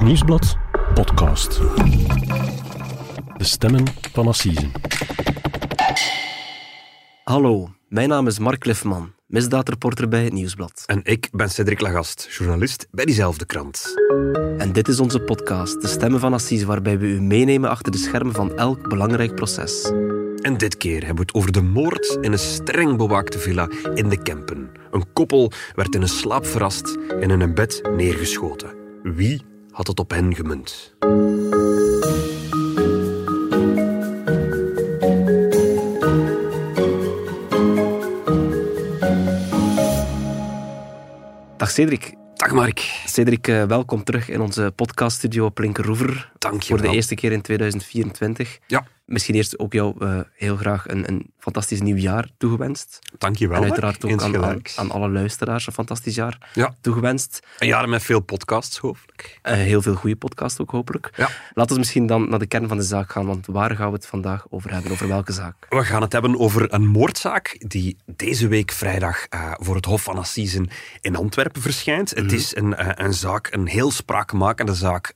Het Nieuwsblad podcast. De stemmen van Assisen. Hallo, mijn naam is Mark Liffman, misdaadreporter bij het Nieuwsblad. En ik ben Cedric Lagast, journalist bij diezelfde krant. En dit is onze podcast, De Stemmen van Assise, waarbij we u meenemen achter de schermen van elk belangrijk proces. En dit keer hebben we het over de moord in een streng bewaakte villa in de Kempen. Een koppel werd in een slaap verrast en in een bed neergeschoten. Wie had het op hen gemunt? Dag Cedric. Dag Mark. Cedric, eh, welkom terug in onze podcaststudio op Linkeroever. Dank je Voor de eerste keer in 2024. Ja, Misschien eerst ook jou eh, heel graag een, een fantastisch nieuw jaar toegewenst. dank je wel. en uiteraard ook aan, aan, alle luisteraars een fantastisch jaar Ja, toegewenst. een jaar met veel podcasts, hopelijk. Eh, heel veel goede podcasts ook, hopelijk. Ja. Laten we misschien dan naar de kern van de zaak gaan, want waar gaan we het vandaag over hebben? Over welke zaak? We gaan het hebben over een moordzaak die deze week vrijdag eh, voor het Hof van Assisen in Antwerpen verschijnt. Het is een, een zaak, een heel spraakmakende zaak,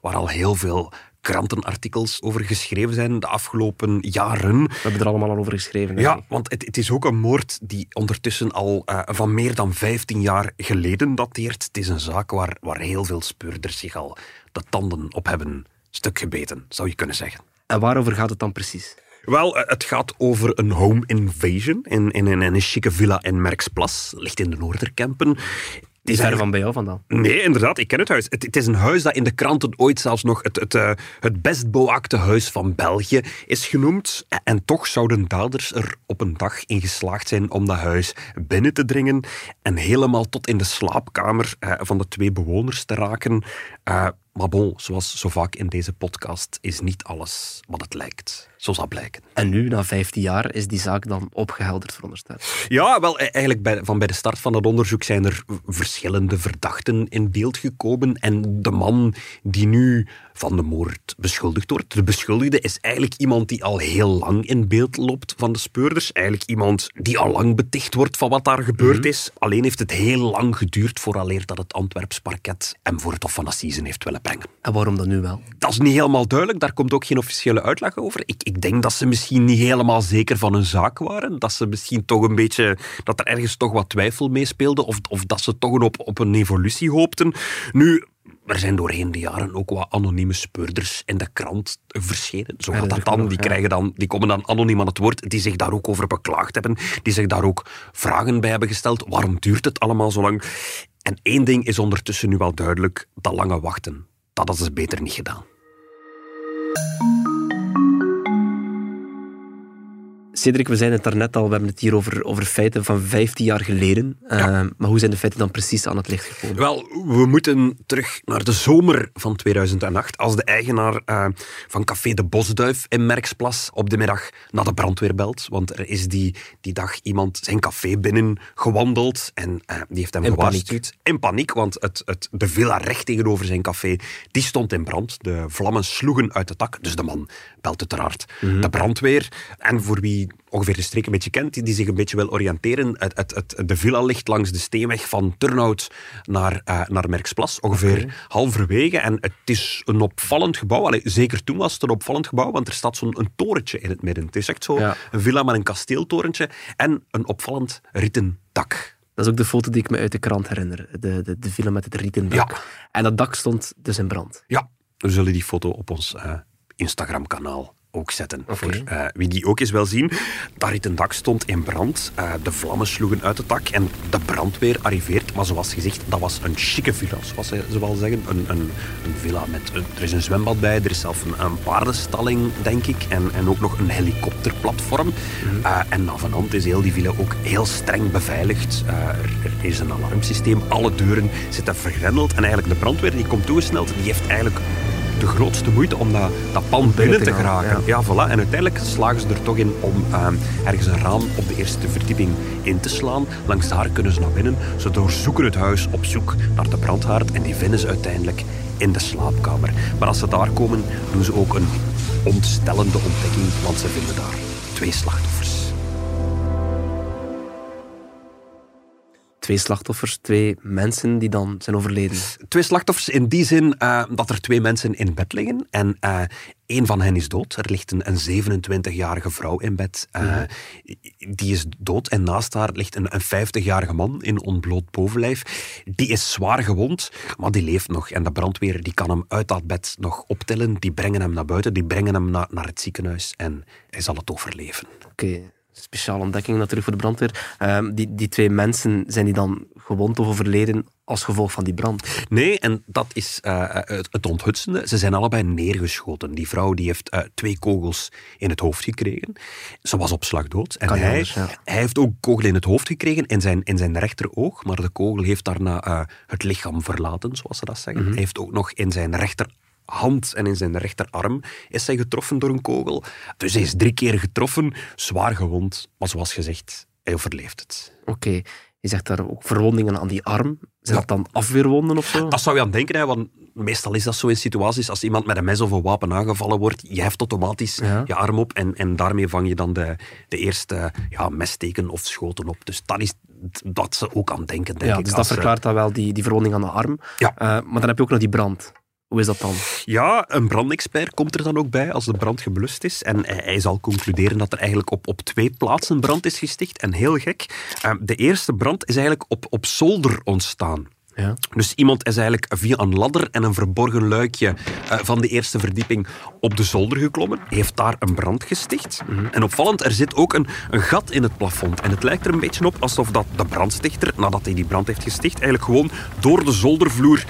waar al heel veel krantenartikels over geschreven zijn de afgelopen jaren. We hebben er allemaal al over geschreven. Ja, want het, het is ook een moord die ondertussen al eh, van meer dan 15 jaar geleden dateert. Het is een zaak waar, waar heel veel speurders zich al de tanden op hebben stuk gebeten, zou je kunnen zeggen. En waarover gaat het dan precies? Wel, eh, het gaat over een home invasion in, in, in een chique villa in Merksplas. Ligt in de Noorderkempen. Is ver van bij jou vandaan. Nee, inderdaad, ik ken het huis. Het, het is een huis dat in de kranten ooit zelfs nog het, het, eh, het best bewaakte huis van België is genoemd. En toch zouden daders er op een dag in geslaagd zijn om dat huis binnen te dringen en helemaal tot in de slaapkamer eh, van de twee bewoners te raken. Eh, maar bon, zoals zo vaak in deze podcast, is niet alles wat het lijkt. Zo zal blijken. En nu, na 15 jaar, is die zaak dan opgehelderd, veronderstel. Ja, wel, e- eigenlijk bij, van bij de start van dat onderzoek zijn er verschillende verdachten in beeld gekomen. En de man die nu van de moord beschuldigd wordt, de beschuldigde, is eigenlijk iemand die al heel lang in beeld loopt van de speurders. Eigenlijk iemand die al lang beticht wordt van wat daar gebeurd is. Alleen heeft het heel lang geduurd vooraleer dat het Antwerps parket hem voor het Hof van Assisen heeft willen brengen. En waarom dan nu wel? Dat is niet helemaal duidelijk, daar komt ook geen officiële uitleg over. Ik, ik denk dat ze misschien niet helemaal zeker van hun zaak waren. Dat ze misschien toch een beetje, dat er ergens toch wat twijfel meespeelde. Of, of dat ze toch op, op een evolutie hoopten. Nu, er zijn doorheen de jaren ook wat anonieme speurders in de krant verschenen. Zo gaat dat dan. Die, krijgen dan. die komen dan anoniem aan het woord, die zich daar ook over beklaagd hebben. Die zich daar ook vragen bij hebben gesteld. Waarom duurt het allemaal zo lang? En één ding is ondertussen nu wel duidelijk. Dat lange wachten, dat hadden ze beter niet gedaan. Cedric, we zijn het daarnet al, we hebben het hier over, over feiten van 15 jaar geleden. Eh, maar hoe zijn de feiten dan precies aan het licht gekomen? Wel, we moeten terug naar de zomer van 2008, als de eigenaar eh, van Café de Bosduif in Merksplas op de middag naar de brandweer belt. Want er is die, die dag iemand zijn café binnen gewandeld en eh, die heeft hem In gewaarschuwd. In paniek, want het, het, de villa recht tegenover zijn café, die stond in brand. De vlammen sloegen uit het dak, dus de man belt uiteraard de brandweer. En voor wie ongeveer de streek een beetje kent, die, die zich een beetje wil oriënteren, het, het, het, de villa ligt langs de steenweg van Turnhout naar, eh, naar Merksplas, ongeveer halverwege. En het is een opvallend gebouw. Allee, zeker toen was het een opvallend gebouw, want er staat zo'n een torentje in het midden. Het is echt zo Ja. een villa met een kasteeltorentje en een opvallend rieten dak. Dat is ook de foto die ik me uit de krant herinner. De, de, de villa met het rieten dak. Ja. En dat dak stond dus in brand. Ja, we zullen die foto op ons eh, Instagram-kanaal ook zetten. Voor eh, wie die ook eens wil zien. Daar een dak stond in brand. Eh, de vlammen sloegen uit het dak en de brandweer arriveert. Maar zoals gezegd, dat was een chique villa, zoals ze ze wel zeggen. Een, een, een villa met... een- er is een zwembad bij, er is zelfs een, een paardenstalling, denk ik. En, en ook nog een helikopterplatform. Eh, en navenant is heel die villa ook heel streng beveiligd. Er, er is een alarmsysteem. Alle deuren zitten vergrendeld. En eigenlijk de brandweer die komt toegesneld, die heeft eigenlijk de grootste moeite om dat, dat pand binnen te geraken. Ja. voilà. En uiteindelijk slagen ze er toch in om ehm, ergens een raam op de eerste verdieping in te slaan. Langs daar kunnen ze naar binnen. Ze doorzoeken het huis op zoek naar de brandhaard en die vinden ze uiteindelijk in de slaapkamer. Maar als ze daar komen, doen ze ook een ontstellende ontdekking, want ze vinden daar twee slachtoffers. Twee slachtoffers, twee mensen die dan zijn overleden. Twee slachtoffers in die zin uh, dat er twee mensen in bed liggen. En uh, één van hen is dood. Er ligt een, een 27-jarige vrouw in bed. Uh, ja. Die is dood. En naast haar ligt een, een 50-jarige man in ontbloot bovenlijf. Die is zwaar gewond, maar die leeft nog. En de brandweer die kan hem uit dat bed nog optillen. Die brengen hem naar buiten. Die brengen hem na, naar het ziekenhuis. En hij zal het overleven. Oké. Okay speciale ontdekking natuurlijk voor de brandweer. Uh, die, die twee mensen, zijn die dan gewond of overleden als gevolg van die brand? Nee, en dat is uh, het, het, onthutsende. Ze zijn allebei neergeschoten. Die vrouw die heeft uh, twee kogels in het hoofd gekregen. Ze was op slag dood. En hij, anders, ja. hij heeft ook kogel in het hoofd gekregen, in zijn, in zijn rechteroog. Maar de kogel heeft daarna het lichaam verlaten, zoals ze dat zeggen. Mm -hmm. Hij heeft ook nog in zijn rechter hand en in zijn rechterarm is hij getroffen door een kogel. Dus hij is drie keer getroffen, zwaar gewond. Maar zoals gezegd, hij overleeft het. Oké. Okay. Je zegt daar ook verwondingen aan die arm. Zijn ja. dat dan afweerwonden of zo? Dat zou je aan denken, hè, want meestal is dat zo in situaties. Als iemand met een mes of een wapen aangevallen wordt, je heft automatisch ja. je arm op en, en daarmee vang je dan de, de eerste ja, messteken of schoten op. Dus dat is dat ze ook aan denken, denk ja, ik. Dus dat verklaart dan wel die, die verwonding aan de arm. Ja. Uh, maar dan heb je ook nog die brand. Hoe is dat dan? Ja, een brandexpert komt er dan ook bij als de brand geblust is. En hij zal concluderen dat er eigenlijk op, op twee plaatsen brand is gesticht. En heel gek, de eerste brand is eigenlijk op, op zolder ontstaan. Ja. Dus iemand is eigenlijk via een ladder en een verborgen luikje uh, van de eerste verdieping op de zolder geklommen, heeft daar een brand gesticht. Mhm. En opvallend, er zit ook een, een gat in het plafond. En het lijkt er een beetje op alsof dat de brandstichter, nadat hij die brand heeft gesticht, eigenlijk gewoon door de zoldervloer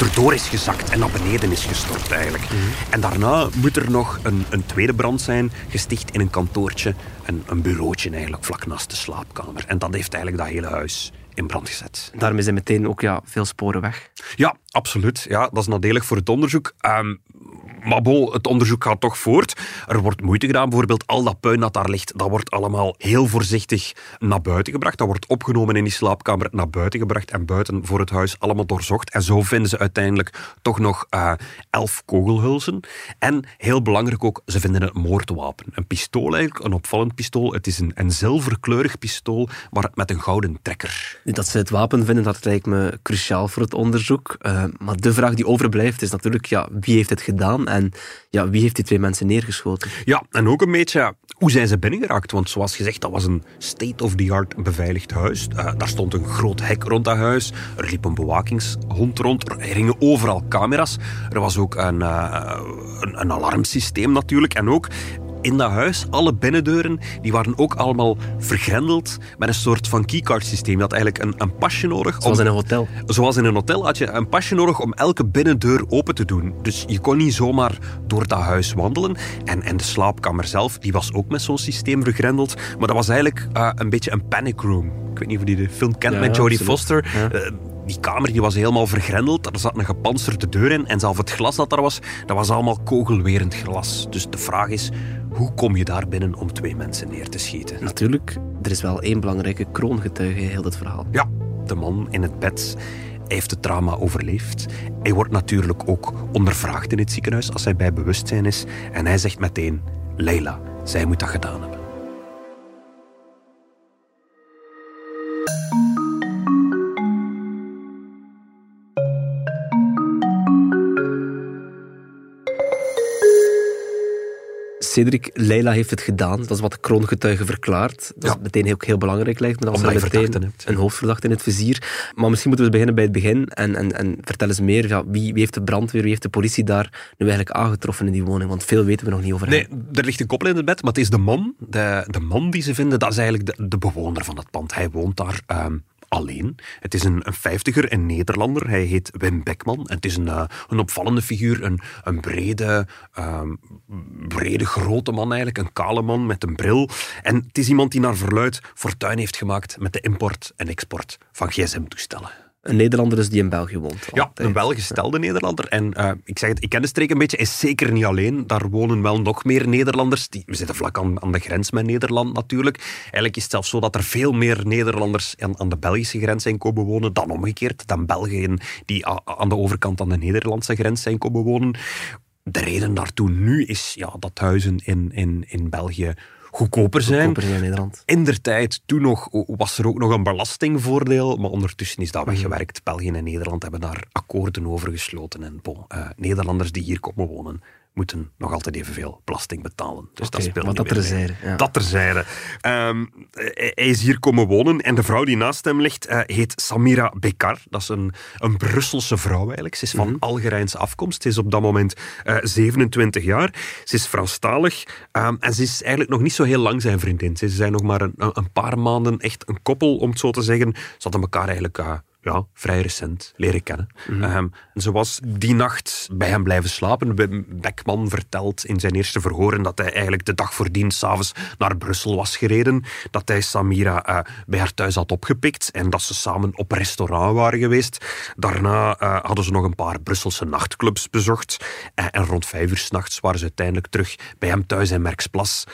erdoor is gezakt en naar beneden is gestort eigenlijk. Mhm. En daarna moet er nog een, een tweede brand zijn, gesticht in een kantoortje, een, een bureautje eigenlijk, vlak naast de slaapkamer. En dat heeft eigenlijk dat hele huis in brand gezet. Daarmee zijn meteen ook ja, veel sporen weg. Ja, absoluut. Ja, dat is nadelig voor het onderzoek. Um, maar bon, het onderzoek gaat toch voort. Er wordt moeite gedaan. Bijvoorbeeld al dat puin dat daar ligt, dat wordt allemaal heel voorzichtig naar buiten gebracht. Dat wordt opgenomen in die slaapkamer, naar buiten gebracht en buiten voor het huis allemaal doorzocht. En zo vinden ze uiteindelijk toch nog uh, elf kogelhulzen. En heel belangrijk ook, ze vinden een moordwapen. Een pistool eigenlijk, een opvallend pistool. Het is een, een zilverkleurig pistool, maar met een gouden trekker. Dat ze het wapen vinden, dat lijkt me cruciaal voor het onderzoek. Uh, maar de vraag die overblijft is natuurlijk, ja, wie heeft het gedaan? En ja, wie heeft die twee mensen neergeschoten? Ja, en ook een beetje hoe zijn ze binnengeraakt? Want zoals gezegd, dat was een state-of-the-art beveiligd huis. Uh, daar stond een groot hek rond dat huis. Er liep een bewakingshond rond. Er hingen overal camera's. Er was ook een, uh, een, een alarmsysteem natuurlijk. En ook in dat huis, alle binnendeuren, die waren ook allemaal vergrendeld met een soort van keycard systeem. Je had eigenlijk een, een pasje nodig. Zoals in een hotel. Zoals in een hotel had je een pasje nodig om elke binnendeur open te doen. Dus je kon niet zomaar door dat huis wandelen. En, en de slaapkamer zelf, die was ook met zo'n systeem vergrendeld. Maar dat was eigenlijk uh, een beetje een panic room. Ik weet niet of je die film kent Ja, met Jodie. Foster. Ja. Uh, die kamer die was helemaal vergrendeld. Er zat een gepantserde deur in. En zelfs het glas dat er was, dat was allemaal kogelwerend glas. Dus de vraag is, hoe kom je daar binnen om twee mensen neer te schieten? Natuurlijk, er is wel één belangrijke kroongetuige in heel dit verhaal. Ja, de man in het bed hij heeft het trauma overleefd. Hij wordt natuurlijk ook ondervraagd in het ziekenhuis als hij bij bewustzijn is. En hij zegt meteen, Leila, zij moet dat gedaan hebben. Cedric, Leila heeft het gedaan. Dat is wat de kroongetuige verklaart. Dat Ja. is meteen ook heel belangrijk lijkt me. Er meteen een hoofdverdachte in het vizier. Maar misschien moeten we beginnen bij het begin. En, en, en vertel eens meer. Ja, wie, wie heeft de brandweer, wie heeft de politie daar nu eigenlijk aangetroffen in die woning? Want veel weten we nog niet over Nee, hem. er ligt een koppel in het bed, maar het is de man. De, de man die ze vinden, dat is eigenlijk de, de bewoner van het pand. Hij woont daar ehm, alleen. Het is een, een vijftiger, een Nederlander. Hij heet Wim Beckman. En het is een, eh, een opvallende figuur. Een, een brede, ehm, brede, grote man eigenlijk. Een kale man met een bril. En het is iemand die naar verluid fortuin heeft gemaakt met de import en export van gsm-toestellen. Een Nederlander dus die in België woont. Ja, altijd. een welgestelde Nederlander. En eh, ik zeg het, ik ken de streek een beetje, is zeker niet alleen. Daar wonen wel nog meer Nederlanders. Die, we zitten vlak aan, aan de grens met Nederland natuurlijk. Eigenlijk is het zelfs zo dat er veel meer Nederlanders aan, aan de Belgische grens zijn komen wonen dan omgekeerd. Dan Belgen die a- aan de overkant aan de Nederlandse grens zijn komen wonen. De reden daartoe nu is ja, dat huizen in, in, in België goedkoper zijn. In Nederland. In der tijd, toen nog, was er ook nog een belastingvoordeel, maar ondertussen is dat Mhm. weggewerkt. België en Nederland hebben daar akkoorden over gesloten. En bon, eh, Nederlanders die hier komen wonen, moeten nog altijd evenveel belasting betalen. Dus dat speelt maar niet dat terzijde, ja. Dat terzijde. Ehm, hij hij is hier komen wonen en de vrouw die naast hem ligt eh, heet Samira Bekar. Dat is een, een Brusselse vrouw eigenlijk. Ze is van Algerijnse afkomst. Ze is op dat moment eh, 27 jaar. Ze is Franstalig ehm, en ze is eigenlijk nog niet zo heel lang zijn vriendin. Ze zijn nog maar een, een paar maanden echt een koppel, om het zo te zeggen. Ze hadden elkaar eigenlijk... eh, ja, vrij recent leren kennen. Ehm, en ze was die nacht bij hem blijven slapen. Be- Beckman vertelt in zijn eerste verhoren dat hij eigenlijk de dag voordien s'avonds naar Brussel was gereden. Dat hij Samira eh, bij haar thuis had opgepikt en dat ze samen op restaurant waren geweest. Daarna eh, hadden ze nog een paar Brusselse nachtclubs bezocht. Eh, en rond vijf uur s'nachts waren ze uiteindelijk terug bij hem thuis in Merksplas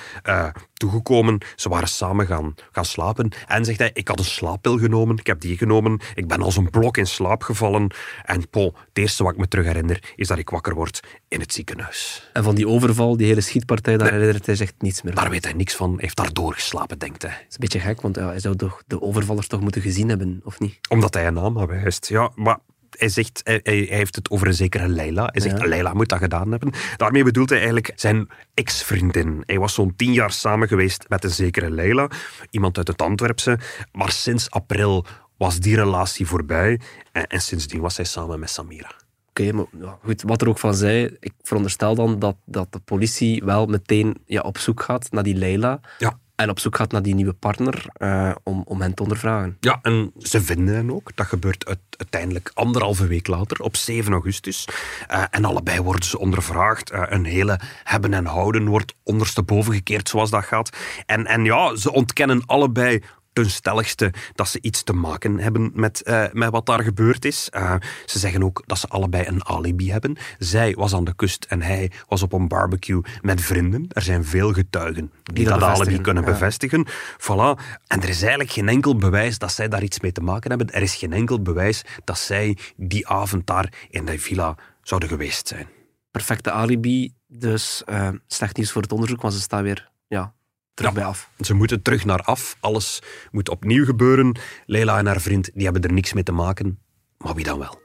toegekomen. Ze waren samen gaan, gaan slapen. En zegt hij, ik had een slaappil genomen, ik heb die genomen. Ik ben als een blok in slaap gevallen. En po, het eerste wat ik me terug herinner, is dat ik wakker word in het ziekenhuis. En van die overval, die hele schietpartij, daar herinnert hij zich niets meer van. Daar weet hij niks van, hij heeft daar doorgeslapen, denkt hij. Dat is een beetje gek, want ja, hij zou toch de overvallers toch moeten gezien hebben, of niet? Omdat hij een naam had wijst. Ja, maar hij zegt, hij, heeft het over een zekere Leila. Hij zegt, Ja. Leila moet dat gedaan hebben. Daarmee bedoelt hij eigenlijk zijn ex-vriendin. Hij was zo'n tien jaar samen geweest met een zekere Leila. Iemand uit het Antwerpse. Maar sinds april was die relatie voorbij. En, en sindsdien was hij samen met Samira. Oké, maar ja, goed, wat er ook van zei, ik veronderstel dan dat, dat de politie wel meteen ja, op zoek gaat naar die Leila Ja. En op zoek gaat naar die nieuwe partner eh, om, om hen te ondervragen. Ja, en ze vinden hen ook. Dat gebeurt uit- uiteindelijk anderhalve week later, op 7 augustus. Eh, en allebei worden ze ondervraagd. Eh, een hele hebben en houden wordt ondersteboven gekeerd, zoals dat gaat. En, en ja, ze ontkennen allebei ten stelligste dat ze iets te maken hebben met, eh, met wat daar gebeurd is. Eh, ze zeggen ook dat ze allebei een alibi hebben. Zij was aan de kust en hij was op een barbecue met vrienden. Er zijn veel getuigen die, dat dat, alibi kunnen ja. bevestigen. Voilà. En er is eigenlijk geen enkel bewijs dat zij daar iets mee te maken hebben. Er is geen enkel bewijs dat zij die avond daar in de villa zouden geweest zijn. Perfecte alibi, dus eh, slecht nieuws voor het onderzoek, want ze staan weer ja, terug Ja. bij af. Ze moeten terug naar af. Alles moet opnieuw gebeuren. Leila en haar vriend die hebben er niks mee te maken. Maar wie dan wel?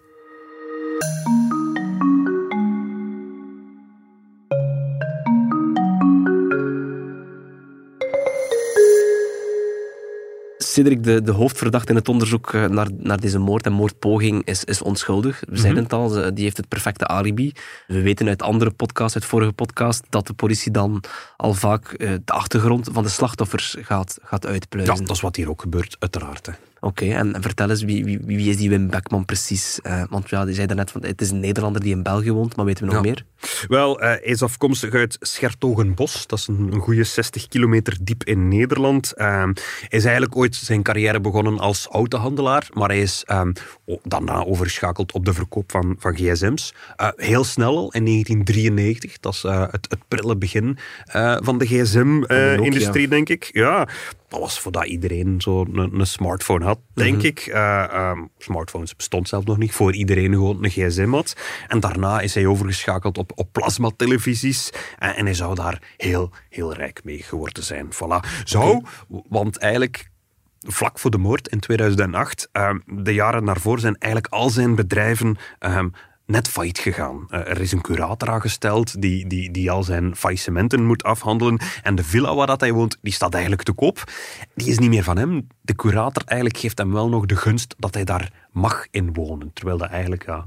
Cedric, de, de hoofdverdachte in het onderzoek eh, naar, naar deze moord en moordpoging, is, is onschuldig. We zeiden het al, ze- die heeft het perfecte alibi. We weten uit andere podcasts, uit vorige podcast, dat de politie dan al vaak eh, de achtergrond van de slachtoffers gaat, gaat Ja, uitpluizen. dat is wat hier ook gebeurt, uiteraard. Hè. Oké, en, en vertel eens, wie, wie, wie is die Wim Beckman precies? Eh, want ja, die zei daarnet, van, het is een Nederlander die in België woont, maar weten we nog Ja. meer? Wel, eh, hij is afkomstig uit Schertogenbos. Dat is een, een goede 60 kilometer diep in Nederland. Ehm, hij is eigenlijk ooit zijn carrière begonnen als autohandelaar, maar hij is ehm, o- daarna overgeschakeld op de verkoop van, van gsm's. Eh, heel snel al, in 1993. Dat is het, het prille begin van de gsm-industrie, denk ik. Ja, dat was voordat iedereen zo'n een, een smartphone had, denk ik. Eh, ehm, smartphones bestond zelf nog niet, voor iedereen gewoon een gsm had. En daarna is hij overgeschakeld op, op plasmatelevisies. En, en hij zou daar heel, heel rijk mee geworden zijn. Voilà. Zou, want eigenlijk vlak voor de moord in 2008, ehm, de jaren daarvoor, zijn eigenlijk al zijn bedrijven ehm, net failliet gegaan. Eh, er is een curator aangesteld die, die, die al zijn faillissementen moet afhandelen. En de villa waar dat hij woont, die staat eigenlijk te koop. Die is niet meer van hem. De curator eigenlijk geeft hem wel nog de gunst dat hij daar mag in wonen. Terwijl dat eigenlijk ja,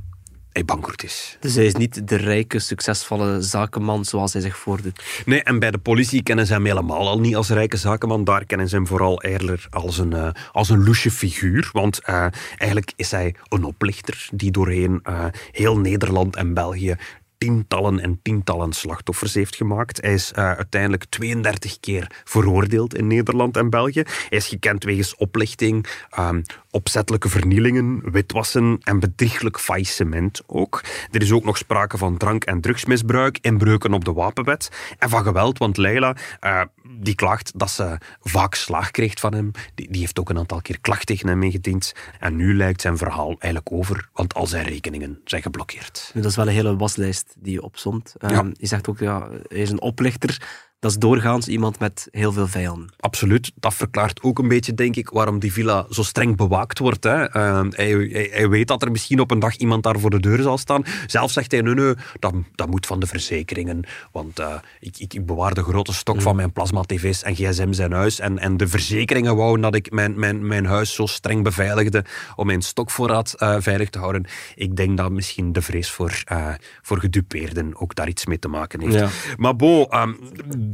hij bankroet is. Dus hij is niet de rijke, succesvolle zakenman zoals hij zich voordoet. Nee, en bij de politie kennen ze hem helemaal al niet als rijke zakenman. Daar kennen ze hem vooral eerder als een, eh, als een loesje figuur. Want eh, eigenlijk is hij een oplichter die doorheen eh, heel Nederland en België tientallen en tientallen slachtoffers heeft gemaakt. Hij is eh, uiteindelijk 32 keer veroordeeld in Nederland en België. Hij is gekend wegens oplichting, ehm, opzettelijke vernielingen, witwassen en bedrieglijk faillissement ook. Er is ook nog sprake van drank- en drugsmisbruik, inbreuken op de wapenwet en van geweld, want Leila eh, die klaagt dat ze vaak slaag kreeg van hem. Die, die heeft ook een aantal keer klacht tegen hem ingediend. En nu lijkt zijn verhaal eigenlijk over, want al zijn rekeningen zijn geblokkeerd. Dat is wel een hele waslijst die je opzomt. Ja. Je zegt ook, ja, hij is een oplichter. Dat is doorgaans iemand met heel veel vijanden. Absoluut. Dat verklaart ook een beetje, denk ik, waarom die villa zo streng bewaakt wordt. Hè. Uh, hij, hij, hij, weet dat er misschien op een dag iemand daar voor de deur zal staan. Zelf zegt hij, nee, nee, dat, dat moet van de verzekeringen. Want uh, ik, ik, bewaar de grote stok mm. van mijn plasma-tv's en gsm's in huis. En, en de verzekeringen wouden dat ik mijn, mijn, mijn huis zo streng beveiligde om mijn stokvoorraad uh, veilig te houden. Ik denk dat misschien de vrees voor, voor gedupeerden ook daar iets mee te maken heeft. Ja. Maar bo, um,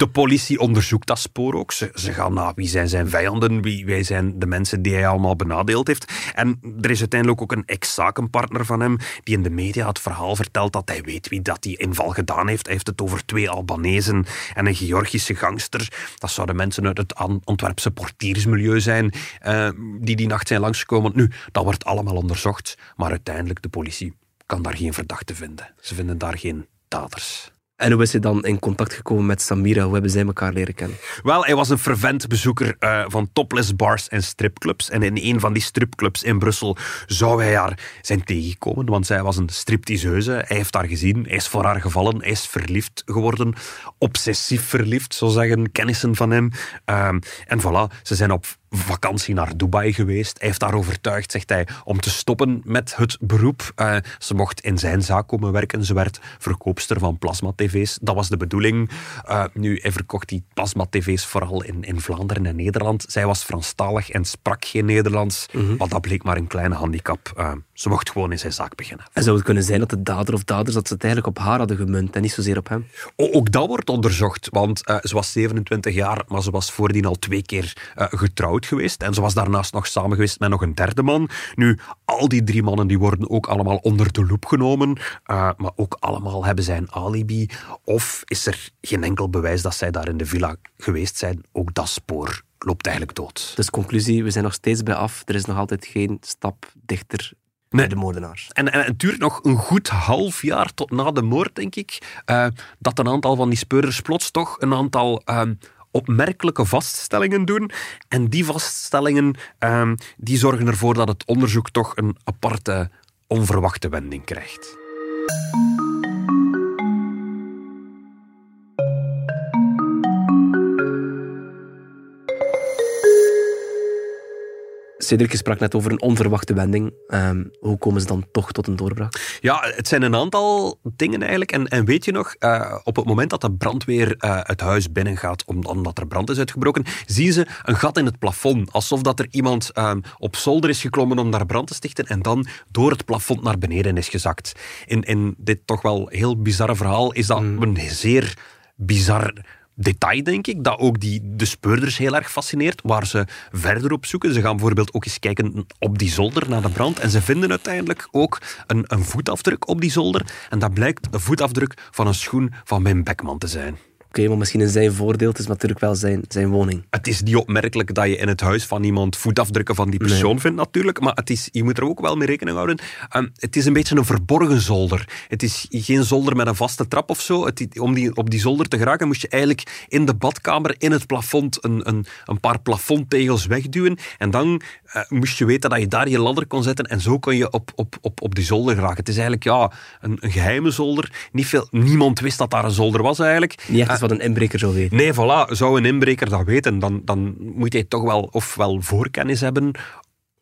de politie onderzoekt dat spoor ook. Ze, gaan naar wie zijn zijn vijanden, wie, wie zijn de mensen die hij allemaal benadeeld heeft. En er is uiteindelijk ook een ex-zakenpartner van hem die in de media het verhaal vertelt dat hij weet wie dat die inval gedaan heeft. Hij heeft het over twee Albanezen en een Georgische gangster. Dat zouden mensen uit het Antwerpse portiersmilieu zijn uh, die die nacht zijn langsgekomen. Nu, dat wordt allemaal onderzocht, maar uiteindelijk de politie kan daar geen verdachte vinden. Ze vinden daar geen daders. En hoe is hij dan in contact gekomen met Samira? Hoe hebben zij elkaar leren kennen? Wel, hij was een fervent bezoeker uh, van topless bars en stripclubs. En in een van die stripclubs in Brussel zou hij haar zijn tegengekomen, want zij was een stripteaseuse. Hij heeft haar gezien, hij is voor haar gevallen, hij is verliefd geworden. Obsessief verliefd, zo zeggen kennissen van hem. Uh, en voilà, ze zijn op vakantie naar Dubai geweest. Hij heeft daar overtuigd, zegt hij, om te stoppen met het beroep. Uh, ze mocht in zijn zaak komen werken. Ze werd verkoopster van plasma-tv's. Dat was de bedoeling. Uh, nu, hij verkocht die plasma-tv's vooral in, in Vlaanderen en Nederland. Zij was Franstalig en sprak geen Nederlands. Mm -hmm. Maar dat bleek maar een kleine handicap. Uh, ze mocht gewoon in zijn zaak beginnen. En zou het kunnen zijn dat de dader of daders dat ze het eigenlijk op haar hadden gemunt en niet zozeer op hem? O, ook dat wordt onderzocht, want ze was 27 jaar, maar ze was voordien al twee keer getrouwd geweest. En ze was daarnaast nog samen geweest met nog een derde man. Nu, al die drie mannen die worden ook allemaal onder de loep genomen. Uh, maar ook allemaal hebben zij een alibi. Of is er geen enkel bewijs dat zij daar in de villa geweest zijn. Ook dat spoor loopt eigenlijk dood. Dus conclusie, we zijn nog steeds bij af. Er is nog altijd geen stap dichter Nee. de moordenaars. En, en, het duurt nog een goed half jaar tot na de moord, denk ik, uh, dat een aantal van die speurders plots toch een aantal uh, opmerkelijke vaststellingen doen. En die vaststellingen um, die zorgen ervoor dat het onderzoek toch een aparte, onverwachte wending krijgt. Cedric, sprak net over een onverwachte wending. Um, hoe komen ze dan toch tot een doorbraak? Ja, het zijn een aantal dingen eigenlijk. En, en weet je nog, uh, op het moment dat de brandweer uh, het huis binnengaat omdat er brand is uitgebroken, zien ze een gat in het plafond. Alsof dat er iemand um, op zolder is geklommen om daar brand te stichten en dan door het plafond naar beneden is gezakt. In, in dit toch wel heel bizarre verhaal is dat mm. een zeer bizar detail, denk ik, dat ook die, de speurders heel erg fascineert, waar ze verder op zoeken. Ze gaan bijvoorbeeld ook eens kijken op die zolder naar de brand en ze vinden uiteindelijk ook een, een voetafdruk op die zolder. En dat blijkt een voetafdruk van een schoen van Wim Beckman te zijn. Oké, maar misschien is zijn voordeel. Het is natuurlijk wel zijn, zijn woning. Het is niet opmerkelijk dat je in het huis van iemand voetafdrukken van die persoon vindt, natuurlijk. Maar het is, je moet er ook wel mee rekening houden. Um, het is een beetje een verborgen zolder. Het is geen zolder met een vaste trap of zo. Het, om die, op die zolder te geraken moest je eigenlijk in de badkamer, in het plafond, een, een, een paar plafondtegels wegduwen. En dan uh, moest je weten dat je daar je ladder kon zetten. En zo kon je op, op, op, op die zolder geraken. Het is eigenlijk ja, een, een geheime zolder. Niet veel, niemand wist dat daar een zolder was eigenlijk. Niet echt wat een inbreker zou weten. Nee, voilà. Zou een inbreker dat weten, dan, dan moet hij toch wel ofwel voorkennis hebben...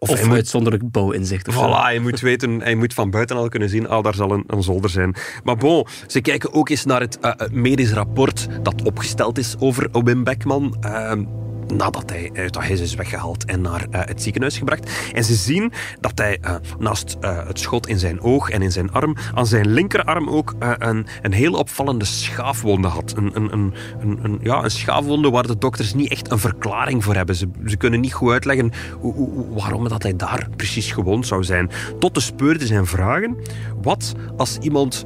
Of, of uitzonderlijk bouwinzicht. Of voilà, je moet weten, hij moet van buiten al kunnen zien, ah, daar zal een, een zolder zijn. Maar bon, ze kijken ook eens naar het uh, medisch rapport dat opgesteld is over Wim Beckman. Nadat hij uit dat huis is weggehaald en naar uh, het ziekenhuis gebracht. En ze zien dat hij uh, naast uh, het schot in zijn oog en in zijn arm, aan zijn linkerarm ook een, een heel opvallende schaafwonde had. Een, een, een, een, ja, een schaafwonde waar de dokters niet echt een verklaring voor hebben. Ze, ze kunnen niet goed uitleggen hoe, waarom dat hij daar precies gewond zou zijn. Tot de speurders en vragen, wat als iemand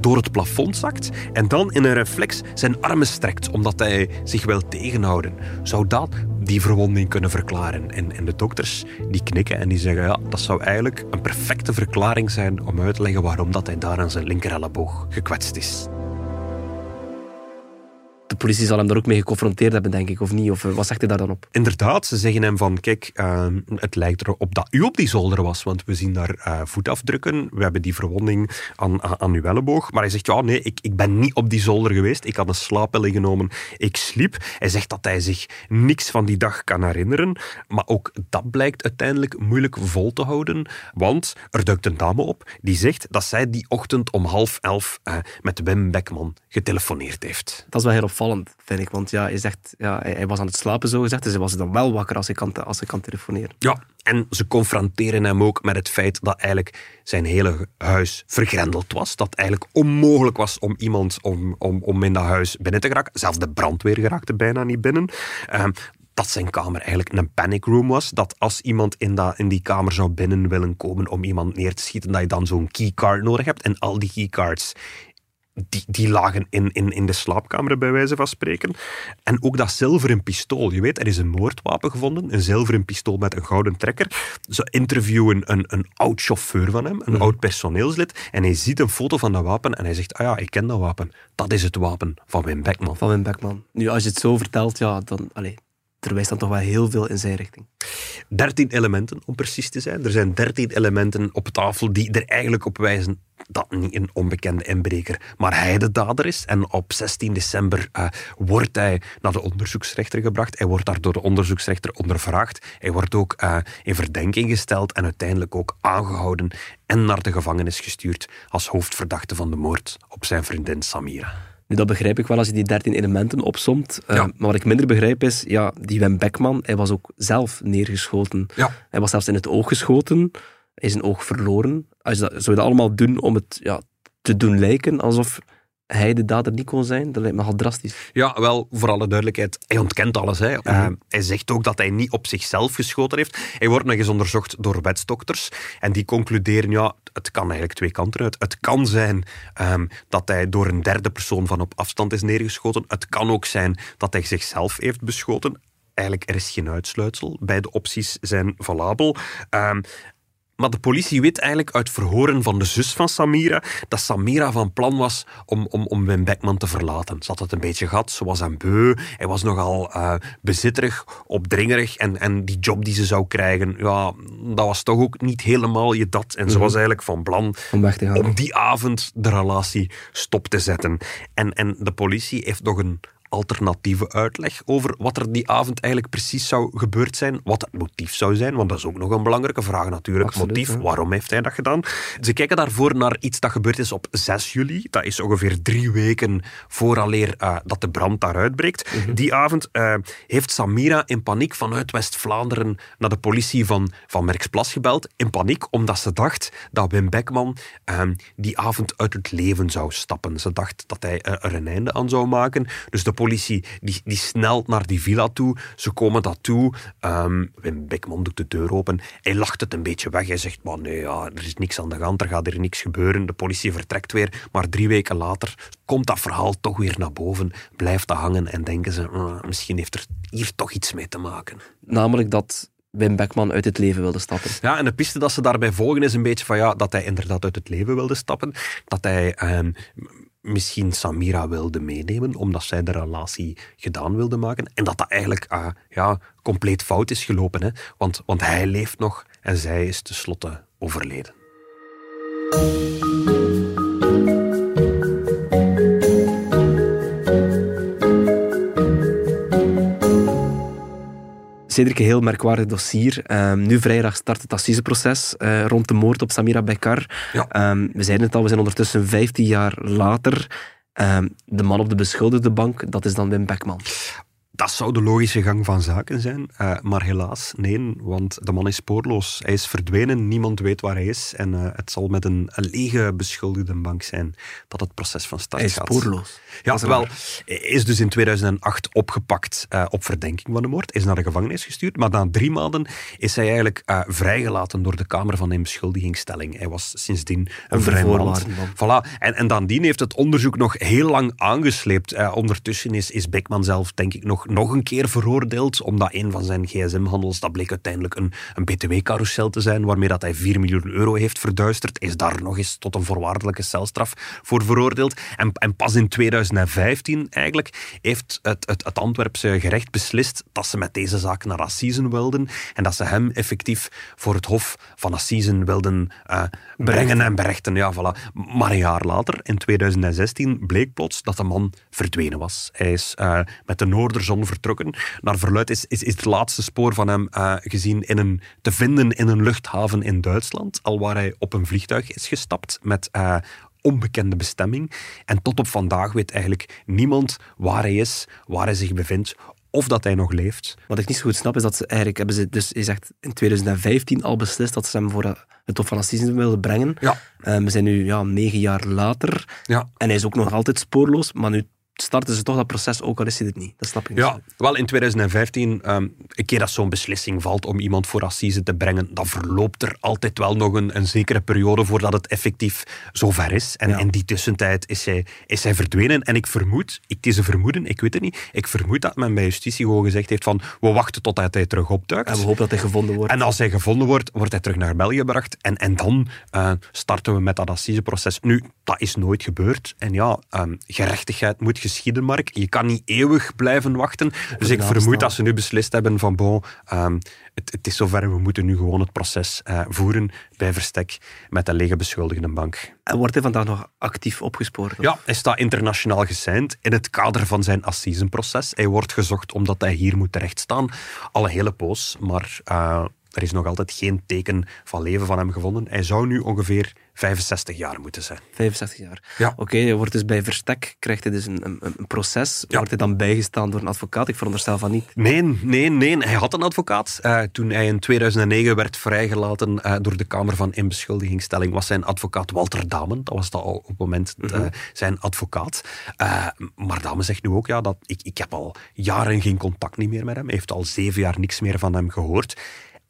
door het plafond zakt en dan in een reflex zijn armen strekt omdat hij zich wil tegenhouden. Zou dat die verwonding kunnen verklaren? En, en de dokters die knikken en die zeggen ja, dat zou eigenlijk een perfecte verklaring zijn om uit te leggen waarom dat hij daar aan zijn linkerelleboog gekwetst is. De politie zal hem daar ook mee geconfronteerd hebben, denk ik, of niet? Of wat zegt hij daar dan op? Inderdaad, ze zeggen hem van, kijk, ehm, het lijkt erop dat u op die zolder was, want we zien daar uh, voetafdrukken, we hebben die verwonding aan, aan, aan, uw elleboog. Maar hij zegt, ja, nee, ik, ik ben niet op die zolder geweest, ik had een slaappillen genomen, ik sliep. Hij zegt dat hij zich niks van die dag kan herinneren, maar ook dat blijkt uiteindelijk moeilijk vol te houden, want er duikt een dame op die zegt dat zij die ochtend om half elf uh, met Wim Beckman getelefoneerd heeft. Dat is wel heel opvallend, vind ik, want ja, hij, zegt, ja, hij, was aan het slapen, zo gezegd, dus hij was dan wel wakker als hij kan, als hij kan telefoneren. Ja, en ze confronteren hem ook met het feit dat eigenlijk zijn hele huis vergrendeld was. Dat eigenlijk onmogelijk was om iemand om, om, om in dat huis binnen te geraken. Zelfs de brandweer geraakte bijna niet binnen. Um, dat zijn kamer eigenlijk een panic room was. Dat als iemand in, dat, in die kamer zou binnen willen komen om iemand neer te schieten, dat je dan zo'n keycard nodig hebt. En al die keycards die, die lagen in, in, in de slaapkamer, bij wijze van spreken. En ook dat zilveren pistool. Je weet, er is een moordwapen gevonden, een zilveren pistool met een gouden trekker. Ze interviewen een, een oud chauffeur van hem, een mm. oud personeelslid, en hij ziet een foto van dat wapen en hij zegt, ah ja, ik ken dat wapen. Dat is het wapen van Wim Beckman. Van Wim Beckman. Nu, als je het zo vertelt, ja, dan... Allez, er wijst dan toch wel heel veel in zijn richting. 13 elementen, om precies te zijn. Er zijn 13 elementen op tafel die er eigenlijk op wijzen dat niet een onbekende inbreker, maar hij de dader is. En op 16 december uh, wordt hij naar de onderzoeksrechter gebracht. Hij wordt daar door de onderzoeksrechter ondervraagd. Hij wordt ook uh, in verdenking gesteld en uiteindelijk ook aangehouden en naar de gevangenis gestuurd als hoofdverdachte van de moord op zijn vriendin Samira. Nu, dat begrijp ik wel als je die 13 elementen opsomt. Uh, maar wat ik minder begrijp is, ja, die Wim Beckman, hij was ook zelf neergeschoten. Ja. Hij was zelfs in het oog geschoten. Hij is een oog verloren. Als je dat, zou je dat allemaal doen om het ja, te doen lijken alsof hij de dader niet kon zijn, dat lijkt me al drastisch. Ja, wel, voor alle duidelijkheid, hij ontkent alles. Hè. Uh, hij zegt ook dat hij niet op zichzelf geschoten heeft. Hij wordt nog eens onderzocht door wetsdokters. En die concluderen, ja, het kan eigenlijk twee kanten uit. Het kan zijn um, dat hij door een derde persoon van op afstand is neergeschoten. Het kan ook zijn dat hij zichzelf heeft beschoten. Eigenlijk, er is geen uitsluitsel. Beide opties zijn valabel. Um, maar de politie weet eigenlijk uit verhoren van de zus van Samira dat Samira van plan was om, om, om Wim Beckman te verlaten. Ze had het een beetje gehad, ze was een beu, hij was nogal uh, bezitterig, opdringerig en, en die job die ze zou krijgen, ja, dat was toch ook niet helemaal je dat. En ze mhm. was eigenlijk van plan om, weg te gaan. om die avond de relatie stop te zetten. En, en de politie heeft nog een alternatieve uitleg over wat er die avond eigenlijk precies zou gebeurd zijn. Wat het motief zou zijn, want dat is ook nog een belangrijke vraag natuurlijk. Absoluut, motief, waarom heeft hij dat gedaan? Ze kijken daarvoor naar iets dat gebeurd is op 6 juli. Dat is ongeveer drie weken vooraleer uh, dat de brand daar uitbreekt. Mhm. Die avond uh, heeft Samira in paniek vanuit West-Vlaanderen naar de politie van, van Merksplas gebeld. In paniek omdat ze dacht dat Wim Beckman uh, die avond uit het leven zou stappen. Ze dacht dat hij er een einde aan zou maken. Dus de politie die, die snelt naar die villa toe. Ze komen dat toe. Um, Wim Beckman doet de deur open. Hij lacht het een beetje weg. Hij zegt, maar nee, ja, er is niks aan de hand. Er gaat er niks gebeuren. De politie vertrekt weer. Maar drie weken later komt dat verhaal toch weer naar boven. Blijft dat hangen en denken ze, uh, misschien heeft er hier toch iets mee te maken. Namelijk dat Wim Beckman uit het leven wilde stappen. Ja, en de piste dat ze daarbij volgen is een beetje van ja, dat hij inderdaad uit het leven wilde stappen. Dat hij um, misschien Samira wilde meenemen, omdat zij de relatie gedaan wilde maken. En dat dat eigenlijk uh, ja, compleet fout is gelopen. Hè? Want, want hij leeft nog en zij is tenslotte overleden. Cedric, een heel merkwaardig dossier. Um, nu vrijdag start het assiseproces uh, rond de moord op Samira Bekar. Ja. Um, we zeiden het al, we zijn ondertussen 15 jaar later. Um, de man op de beschuldigde bank, dat is dan Wim Beckman. Dat zou de logische gang van zaken zijn, uh, maar helaas nee, want de man is spoorloos. Hij is verdwenen, niemand weet waar hij is en uh, het zal met een, een lege beschuldigde bank zijn dat het proces van start gaat. Hij is spoorloos. Ja, wel, hij is dus in 2008 opgepakt uh, op verdenking van de moord, is naar de gevangenis gestuurd, maar na drie maanden is hij eigenlijk vrijgelaten door de Kamer van Inbeschuldigingsstelling. Hij was sindsdien een vrij man. Voilà. En, en dan heeft het onderzoek nog heel lang aangesleept. ondertussen is, is Beckman zelf, denk ik, nog nog een keer veroordeeld, omdat een van zijn gsm-handels, dat bleek uiteindelijk een, een btw-carousel te zijn, waarmee dat hij 4 miljoen euro heeft verduisterd, is daar nog eens tot een voorwaardelijke celstraf voor veroordeeld. En, en pas in 2015 eigenlijk heeft het, het, het Antwerpse gerecht beslist dat ze met deze zaak naar Assisen wilden en dat ze hem effectief voor het Hof van Assisen wilden uh, brengen en berechten. Ja, voilà. Maar een jaar later, in 2016, bleek plots dat de man verdwenen was. Hij is uh, met de Noorderzon vertrokken. Naar verluid is, is, is het laatste spoor van hem uh, gezien in een, te vinden in een luchthaven in Duitsland, al waar hij op een vliegtuig is gestapt met onbekende bestemming. En tot op vandaag weet eigenlijk niemand waar hij is, waar hij zich bevindt of dat hij nog leeft. Wat ik niet zo goed snap is dat ze eigenlijk hebben ze dus je zegt in 2015 al beslist dat ze hem voor het Hof van Assisen wilden brengen. Ja. Um, we zijn nu ja, negen jaar later ja. en hij is ook nog altijd spoorloos, maar nu starten ze toch dat proces, ook al is hij het niet. Dat snap ik niet. Ja, wel in 2015, um, een keer dat zo'n beslissing valt om iemand voor assise te brengen, dan verloopt er altijd wel nog een, een zekere periode voordat het effectief zover is. En Ja. in die tussentijd is hij, is hij verdwenen. En ik vermoed, het is een vermoeden, ik weet het niet, ik vermoed dat men bij justitie gewoon gezegd heeft van we wachten tot hij terug opduikt. En we hopen dat hij gevonden wordt. En als hij gevonden wordt, wordt hij terug naar België gebracht. En, en dan eh, starten we met dat assiseproces. Nu, dat is nooit gebeurd. En ja, ehm, gerechtigheid moet geschieden, Mark. Je kan niet eeuwig blijven wachten. Dus ik vermoed dat ze nu beslist hebben van, bon, ehm, het, het is zover, we moeten nu gewoon het proces eh, voeren bij Verstek met de lege beschuldigde bank. En wordt hij vandaag nog actief opgespoord? of? Ja, hij staat internationaal gesigned in het kader van zijn assisenproces. Hij wordt gezocht omdat hij hier moet terechtstaan. Al een hele poos, maar eh, er is nog altijd geen teken van leven van hem gevonden. Hij zou nu ongeveer 65 jaar moeten zijn. 65 jaar. Ja. Oké, hij wordt dus bij Verstek, krijgt hij dus een, een, een proces. Ja. Wordt hij dan bijgestaan door een advocaat? Ik veronderstel van niet. Nee, nee, nee. Hij had een advocaat. Eh, toen hij in 2009 werd vrijgelaten eh, door de Kamer van Inbeschuldigingsstelling, was zijn advocaat Walter Damen. Dat was dat al op het moment eh, zijn advocaat. Maar Damen zegt nu ook, ja, dat ik, ik heb al jaren geen contact niet meer met hem. Hij heeft al zeven jaar niks meer van hem gehoord.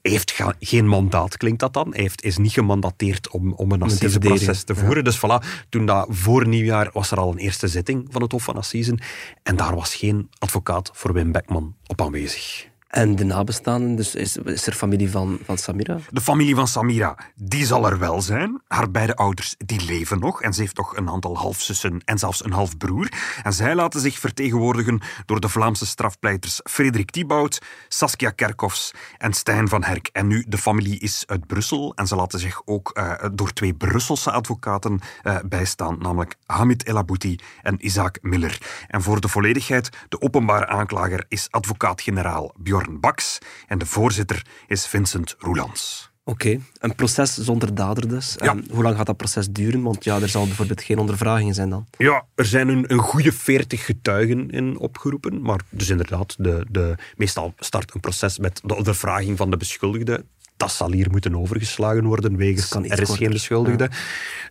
Hij heeft ga- geen mandaat, klinkt dat dan. Hij heeft, is niet gemandateerd om, om een assiseproces te voeren. Dus voilà, toen dat voor nieuwjaar was er al een eerste zitting van het Hof van Assisen. En daar was geen advocaat voor Wim Beckman op aanwezig. En de nabestaanden, dus is, is er familie van, van Samira? De familie van Samira, die zal er wel zijn. Haar beide ouders, die leven nog. En ze heeft nog een aantal halfzussen en zelfs een halfbroer. En zij laten zich vertegenwoordigen door de Vlaamse strafpleiters Frederik Thibaut, Saskia Kerkhoffs en Stijn van Herk. En nu, de familie is uit Brussel. En ze laten zich ook eh, door twee Brusselse advocaten eh, bijstaan. Namelijk Hamid El Abouti en Isaac Miller. En voor de volledigheid, de openbare aanklager is advocaat-generaal Baks. En de voorzitter is Vincent Roelands. Oké, een proces zonder dader dus. Ja. En hoe lang gaat dat proces duren? Want ja, er zal bijvoorbeeld geen ondervragingen zijn dan. Ja, er zijn een, een goede veertig getuigen in opgeroepen. Maar dus inderdaad, de, de, meestal start een proces met de ondervraging van de beschuldigde. Dat zal hier moeten overgeslagen worden, wegens er is korter, geen beschuldigde.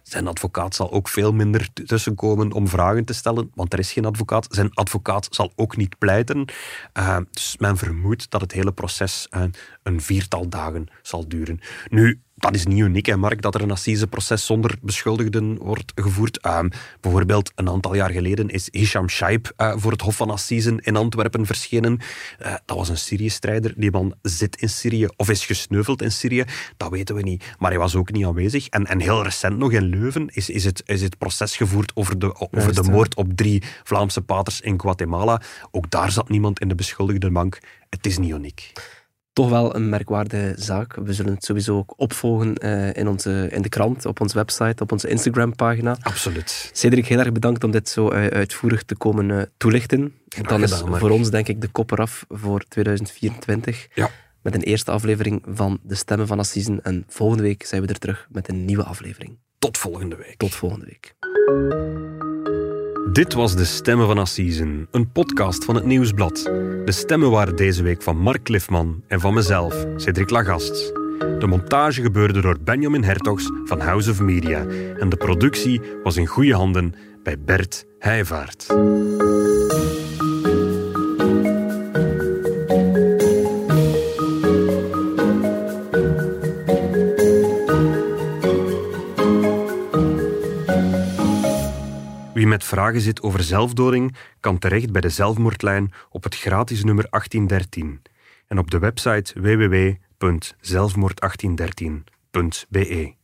Zijn advocaat zal ook veel minder tussenkomen om vragen te stellen, want er is geen advocaat. Zijn advocaat zal ook niet pleiten. Eh, dus men vermoedt dat het hele proces eh, een viertal dagen zal duren. Nu, dat is niet uniek, hè, Mark, dat er een assiseproces zonder beschuldigden wordt gevoerd. Ehm, bijvoorbeeld, een aantal jaar geleden is Hisham Shaib eh, voor het Hof van Assisen in Antwerpen verschenen. Eh, dat was een Syrië-strijder. Die man zit in Syrië of is gesneuveld in Syrië. Dat weten we niet. Maar hij was ook niet aanwezig. En, en heel recent nog in Leuven is, is, het, is het proces gevoerd over de, over Juist, de moord op drie Vlaamse paters in Guatemala. Ook daar zat niemand in de beschuldigde bank. Het is niet uniek. Toch wel een merkwaardige zaak. We zullen het sowieso ook opvolgen eh, in, onze, in de krant, op onze website, op onze Instagram-pagina. Absoluut. Cedric, heel erg bedankt om dit zo eh, uitvoerig te komen eh, toelichten. Dan is Mark. voor ons denk ik de kop eraf voor 2024. Ja. Met een eerste aflevering van De Stemmen van Assisen. En volgende week zijn we er terug met een nieuwe aflevering. Tot volgende week. Tot volgende week. Dit was De Stemmen van Assisen, een podcast van het Nieuwsblad. De stemmen waren deze week van Mark Cliffman en van mezelf, Cedric Lagast. De montage gebeurde door Benjamin Hertogs van House of Media en de productie was in goede handen bij Bert Heijvaart. Wie met vragen zit over zelfdoding, kan terecht bij de zelfmoordlijn op het gratis nummer 1813 en op de website www.zelfmoord1813.be.